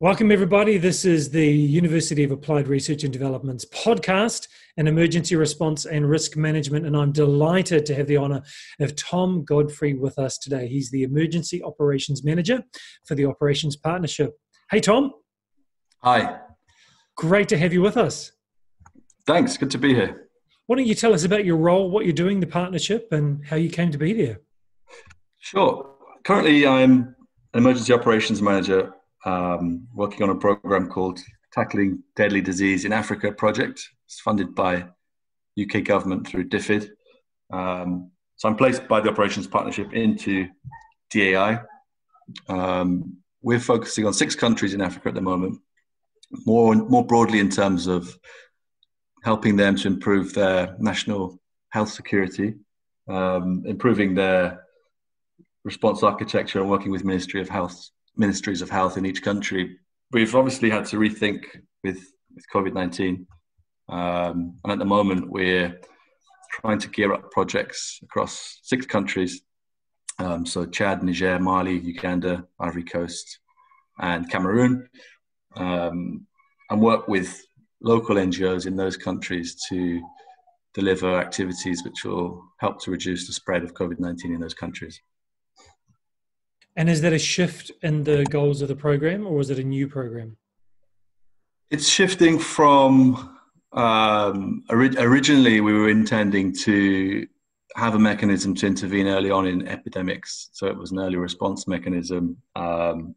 Welcome, everybody. This is the University of Applied Research and Development's podcast an emergency response and risk management. And I'm delighted to have the honour of Tom Godfrey with us today. He's the Emergency Operations Manager for the Operations Partnership. Hey, Tom. Hi. Great to have you with us. Thanks. Good to be here. Why don't you tell us about your role, what you're doing, the partnership, and how you came to be there? Sure. Currently, I'm an emergency operations manager um, working on a program called Tackling Deadly Disease in Africa project. It's funded by UK government through DFID. Um, so I'm placed by the operations partnership into DAI. Um, we're focusing on six countries in Africa at the moment, more more broadly in terms of helping them to improve their national health security, um, improving their response architecture, and working with Ministry of Health ministries of health in each country. We've obviously had to rethink with, with COVID 19. Um, and at the moment, we're trying to gear up projects across six countries. Um, so Chad, Niger, Mali, Uganda, Ivory Coast, and Cameroon. Um, and work with local NGOs in those countries to deliver activities which will help to reduce the spread of COVID 19 in those countries. And is that a shift in the goals of the program, or is it a new program? It's shifting from um, ori- originally we were intending to have a mechanism to intervene early on in epidemics, so it was an early response mechanism, um,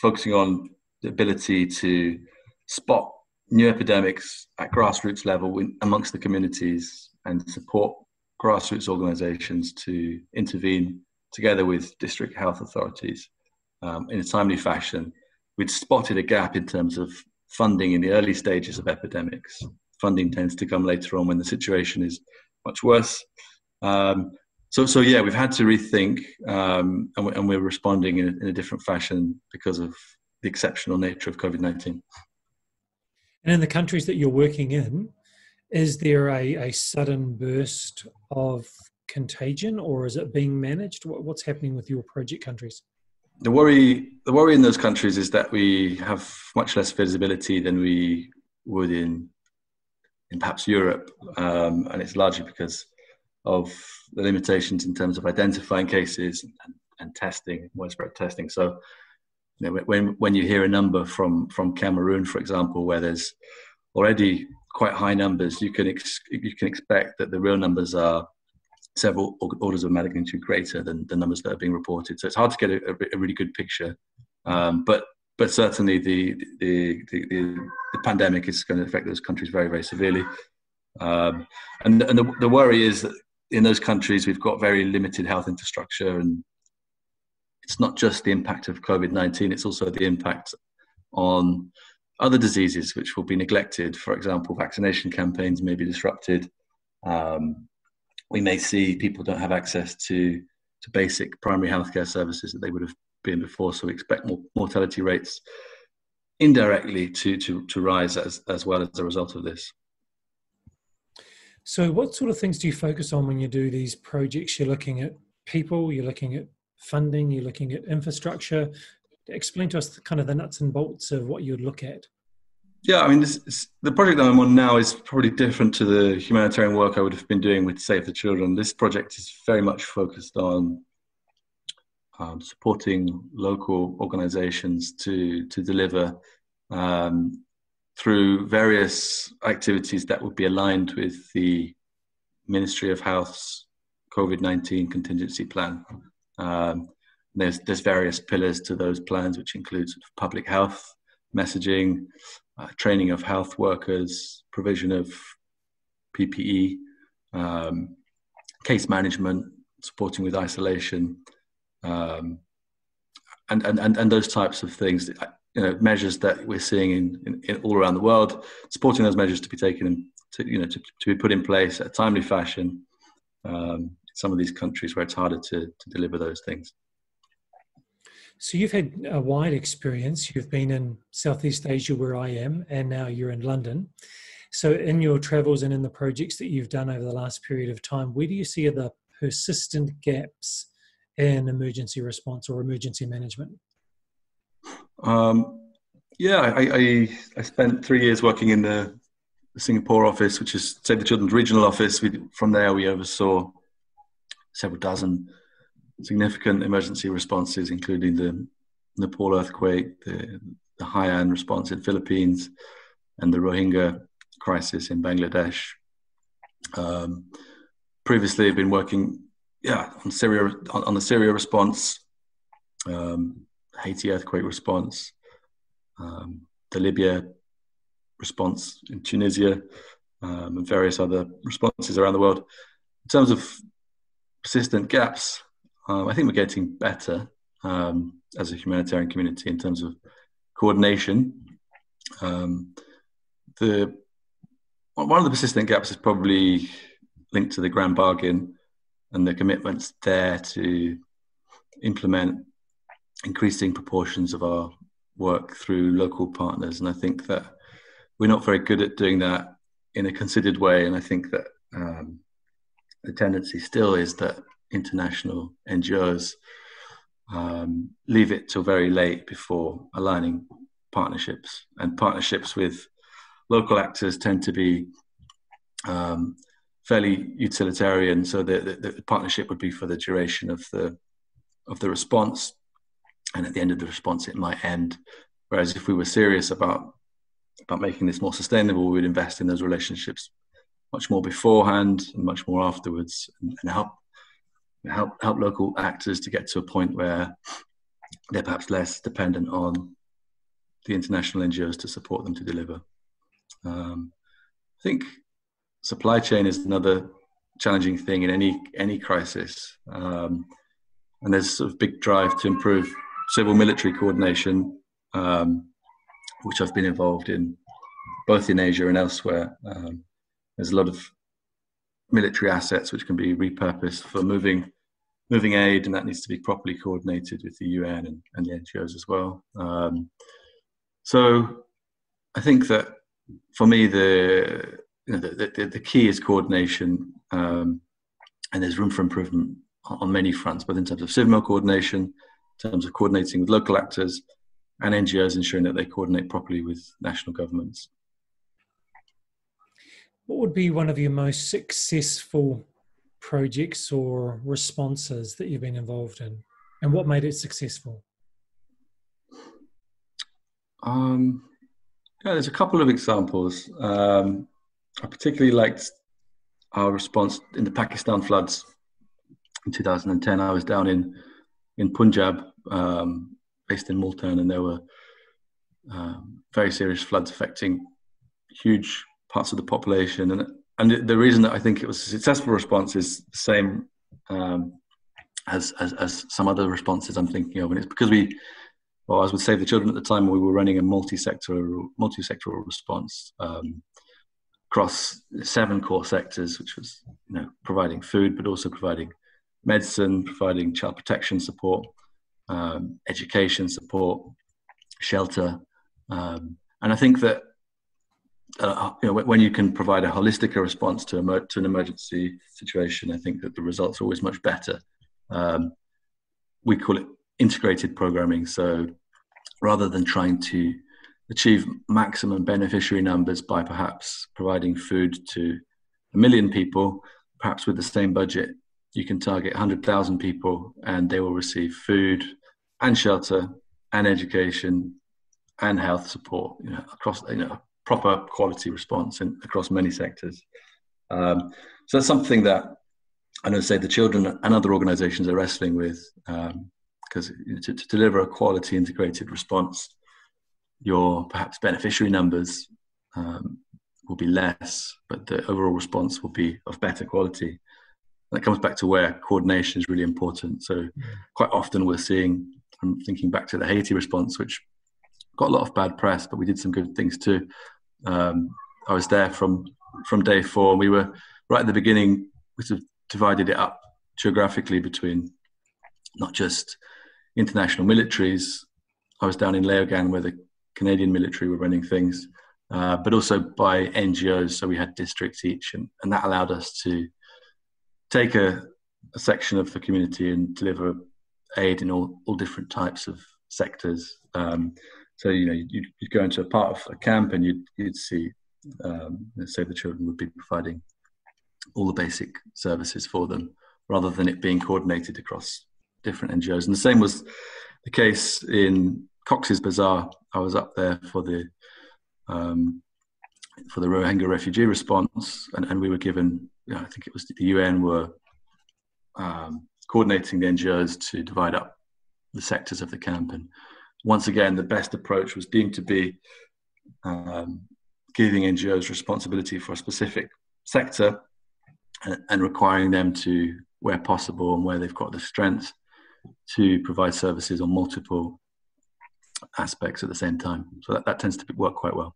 focusing on the ability to spot new epidemics at grassroots level in, amongst the communities and support grassroots organizations to intervene together with district health authorities um, in a timely fashion. We'd spotted a gap in terms of funding in the early stages of epidemics. Funding tends to come later on when the situation is much worse. Um, so, so yeah, we've had to rethink, um, and, we're, and, we're, responding in a, in a different fashion because of the exceptional nature of COVID nineteen. And in the countries that you're working in, is there a, a sudden burst of contagion, or is it being managed? What's happening with your project countries? The worry, the worry in those countries is that we have much less visibility than we would in, in perhaps Europe, um, and it's largely because of the limitations in terms of identifying cases and, and testing, widespread testing. So, you know, when when you hear a number from from Cameroon, for example, where there's already quite high numbers, you can ex- you can expect that the real numbers are several orders of magnitude greater than the numbers that are being reported. So it's hard to get a, a really good picture. Um, but but certainly the the, the the, the pandemic is going to affect those countries very very severely. Um, and and the, the worry is that in those countries we've got very limited health infrastructure, and it's not just the impact of COVID nineteen; it's also the impact on other diseases which will be neglected. For example, vaccination campaigns may be disrupted. Um, we may see people don't have access to to basic primary healthcare services that they would have been before. So we expect more mortality rates indirectly to to to rise as as well as a result of this. So, what sort of things do you focus on when you do these projects? You're looking at people, you're looking at funding, you're looking at infrastructure. Explain to us the, kind of the nuts and bolts of what you'd look at. Yeah, I mean, the project that I'm on now is probably different to the humanitarian work I would have been doing with Save the Children. This project is very much focused on um, supporting local organizations to, to deliver um, through various activities that would be aligned with the Ministry of Health's COVID 19 contingency plan. Um, there's, there's various pillars to those plans, which includes public health, messaging, uh, training of health workers, provision of PPE, um, case management, supporting with isolation, um, and, and, and, and those types of things, you know, measures that we're seeing in, in, in, all around the world, supporting those measures to be taken, to, you know, to, to be put in place at a timely fashion. Um, some of these countries where it's harder to, to deliver those things. So you've had a wide experience. You've been in Southeast Asia, where I am, and now you're in London. So, in your travels and in the projects that you've done over the last period of time, where do you see the persistent gaps in emergency response or emergency management? Um, Yeah, I, I, I spent three years working in the, Singapore office, which is Save the Children's regional office. We, from there, we oversaw several dozen significant emergency responses, including the Nepal earthquake, the, the Haiyan response in Philippines, and the Rohingya crisis in Bangladesh. Um, previously, I've been working, yeah, on Syria on, on the Syria response, um, Haiti earthquake response, um, the Libya response in Tunisia, um, and various other responses around the world. In terms of persistent gaps, um, I think we're getting better um, as a humanitarian community in terms of coordination. Um, the one of the persistent gaps is probably linked to the grand bargain and the commitments there to implement increasing proportions of our work through local partners. And I think that we're not very good at doing that in a considered way. And I think that um, the tendency still is that international NGOs um, leave it till very late before aligning partnerships. And partnerships with local actors tend to be um, fairly utilitarian. So the, the, the, partnership would be for the duration of the of the response, and at the end of the response, it might end. Whereas if we were serious about about making this more sustainable, we would invest in those relationships much more beforehand and much more afterwards, and, and help help help local actors to get to a point where they're perhaps less dependent on the international NGOs to support them to deliver. Um, I think supply chain is another challenging thing in any any crisis, um, and there's sort of big drive to improve civil military coordination, um, which I've been involved in both in Asia and elsewhere. Um, there's a lot of military assets which can be repurposed for moving moving aid, and that needs to be properly coordinated with the UN and, and the NGOs as well. Um, so I think that for me, the you know, the, the, the, key is coordination, um, and there's room for improvement on many fronts, both in terms of civil coordination, in terms of coordinating with local actors, and NGOs ensuring that they coordinate properly with national governments. What would be one of your most successful projects or responses that you've been involved in, and what made it successful? Um, yeah, there's a couple of examples. Um, I particularly liked our response in the Pakistan floods in 2010. I was down in in Punjab, um, based in Multan, and there were um, very serious floods affecting huge parts of the population. And and the reason that I think it was a successful response is the same um, as, as, as some other responses I'm thinking of, and it's because we well, as with Save the Children at the time, we were running a multi-sectoral, multi-sectoral response um, across seven core sectors, which was you know providing food, but also providing medicine, providing child protection support, um, education support, shelter, um, and I think that uh, you know when you can provide a holistic response to, a, to an emergency situation, I think that the results are always much better. Um, we call it integrated programming. So rather than trying to achieve maximum beneficiary numbers by perhaps providing food to a million people, perhaps with the same budget, you can target 100,000 people and they will receive food and shelter and education and health support you know, across you know, proper quality response in, across many sectors. Um, so that's something that I know, Save the Children and other organizations are wrestling with. Um, because to, to, deliver a quality integrated response, your perhaps beneficiary numbers um, will be less, but the overall response will be of better quality. And that comes back to where coordination is really important. So quite often we're seeing, I'm thinking back to the Haiti response, which got a lot of bad press, but we did some good things too. Um, I was there from from day four. We were right at the beginning. We sort of divided it up geographically between not just international militaries. I was down in Leogane where the Canadian military were running things, uh, but also by NGOs. So we had districts each, and, and that allowed us to take a, a section of the community and deliver aid in all, all different types of sectors. Um, So you know, you'd, you'd go into a part of a camp and you'd you'd see, um, Save the Children would be providing all the basic services for them, rather than it being coordinated across different NGOs. And the same was the case in Cox's Bazar. I was up there for the um, for the Rohingya refugee response, and, and we were given, you know, I think it was the UN were um, coordinating the NGOs to divide up the sectors of the camp. And once again, the best approach was deemed to be um, giving NGOs responsibility for a specific sector and, and, requiring them to, where possible and where they've got the strength, to provide services on multiple aspects at the same time. So that, that tends to work quite well.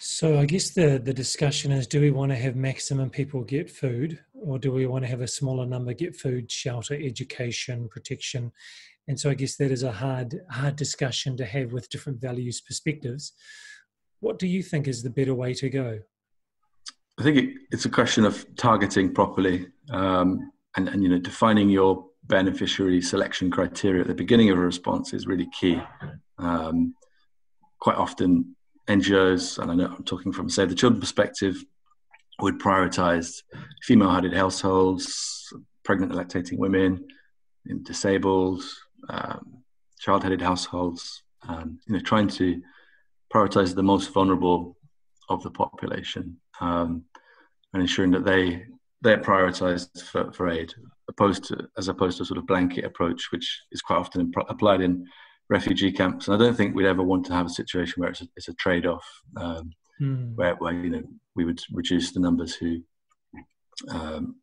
So I guess the, the discussion is do we want to have maximum people get food or do we want to have a smaller number get food, shelter, education, protection? And so I guess that is a hard hard discussion to have with different values perspectives. What do you think is the better way to go? I think it, it's a question of targeting properly um, and, and you know defining your beneficiary selection criteria at the beginning of a response is really key. Um, quite often NGOs, and I know I'm talking from Save the Children perspective, would prioritize female-headed households, pregnant and lactating women, disabled, um, child-headed households. Um, you know, trying to prioritize the most vulnerable of the population um, and ensuring that they they're prioritized for, for aid, opposed to as opposed to a sort of blanket approach, which is quite often applied in refugee camps. And I don't think we'd ever want to have a situation where it's a, it's a trade off, um, mm. where, where, you know, we would reduce the numbers who, um,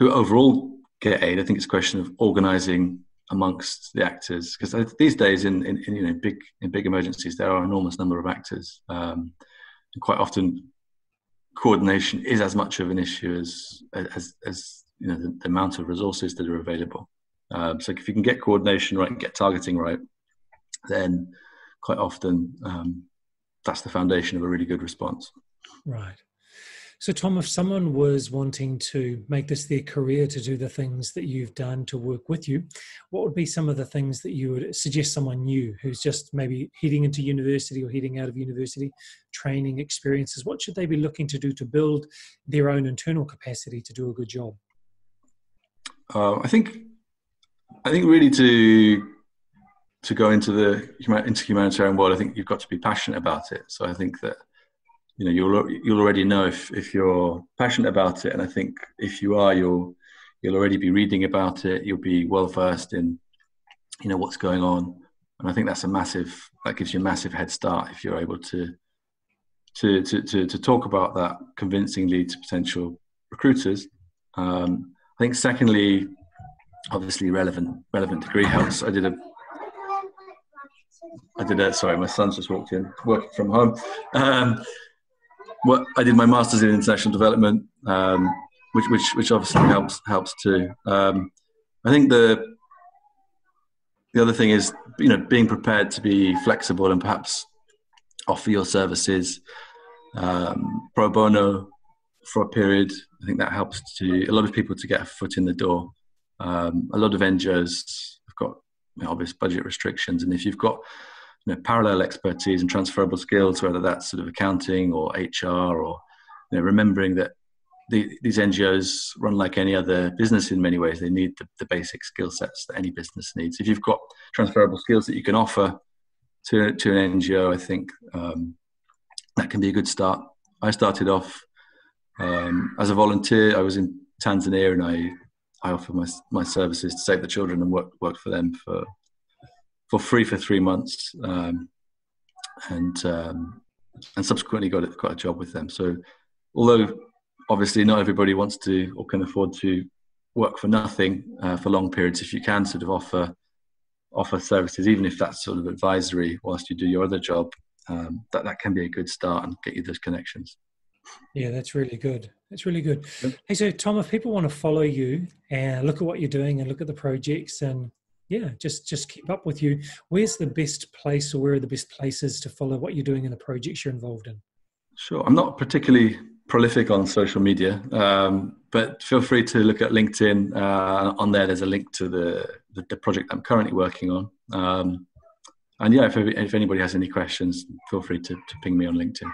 who overall get aid. I think it's a question of organizing amongst the actors because these days in, in, in, you know big in big emergencies there are an enormous number of actors um, and quite often coordination is as much of an issue as as, as you know the, the amount of resources that are available um, so if you can get coordination right and get targeting right, then quite often um, that's the foundation of a really good response. Right. So, Tom, if someone was wanting to make this their career to do the things that you've done to work with you, what would be some of the things that you would suggest someone new who's just maybe heading into university or heading out of university, training experiences? What should they be looking to do to build their own internal capacity to do a good job? Uh, I think I think really to to go into the into humanitarian world, I think you've got to be passionate about it. So I think that you know you'll you'll already know if if you're passionate about it, and I think if you are, you'll you'll already be reading about it. You'll be well versed in you know what's going on, and I think that's a massive that gives you a massive head start if you're able to to to to, to talk about that convincingly to potential recruiters. Um, I think secondly, obviously relevant relevant degree helps. I did a I did a sorry, my son's just walked in, working from home. Um, what I did my masters in international development, um, which which which obviously helps helps too. Um, I think the the other thing is you know being prepared to be flexible and perhaps offer your services um, pro bono for a period. I think that helps to a lot of people to get a foot in the door. Um, a lot of NGOs have got you know, obvious budget restrictions, and if you've got you know, parallel expertise and transferable skills, whether that's sort of accounting or HR or you know, remembering that the, these NGOs run like any other business in many ways. They need the, the basic skill sets that any business needs. If you've got transferable skills that you can offer to, to an NGO, I think um, that can be a good start. I started off um, as a volunteer. I was in Tanzania and I I offered my my services to Save the Children and worked worked for them for for free for three months, um, and um, and subsequently got got a job with them. So, although obviously not everybody wants to or can afford to work for nothing uh, for long periods, if you can sort of offer offer services, even if that's sort of advisory whilst you do your other job, um, that that can be a good start and get you those connections. Yeah, that's really good. That's really good. Hey, so Tom, if people want to follow you and look at what you're doing and look at the projects and yeah, just just keep up with you, where's the best place or where are the best places to follow what you're doing in the projects you're involved in? Sure. I'm not particularly prolific on social media, um, but feel free to look at LinkedIn. Uh, on there, there's a link to the, the, the project I'm currently working on. Um, and yeah, if, if anybody has any questions, feel free to, to ping me on LinkedIn.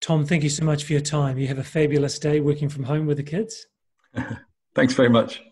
Tom, thank you so much for your time. You have a fabulous day working from home with the kids. Thanks very much.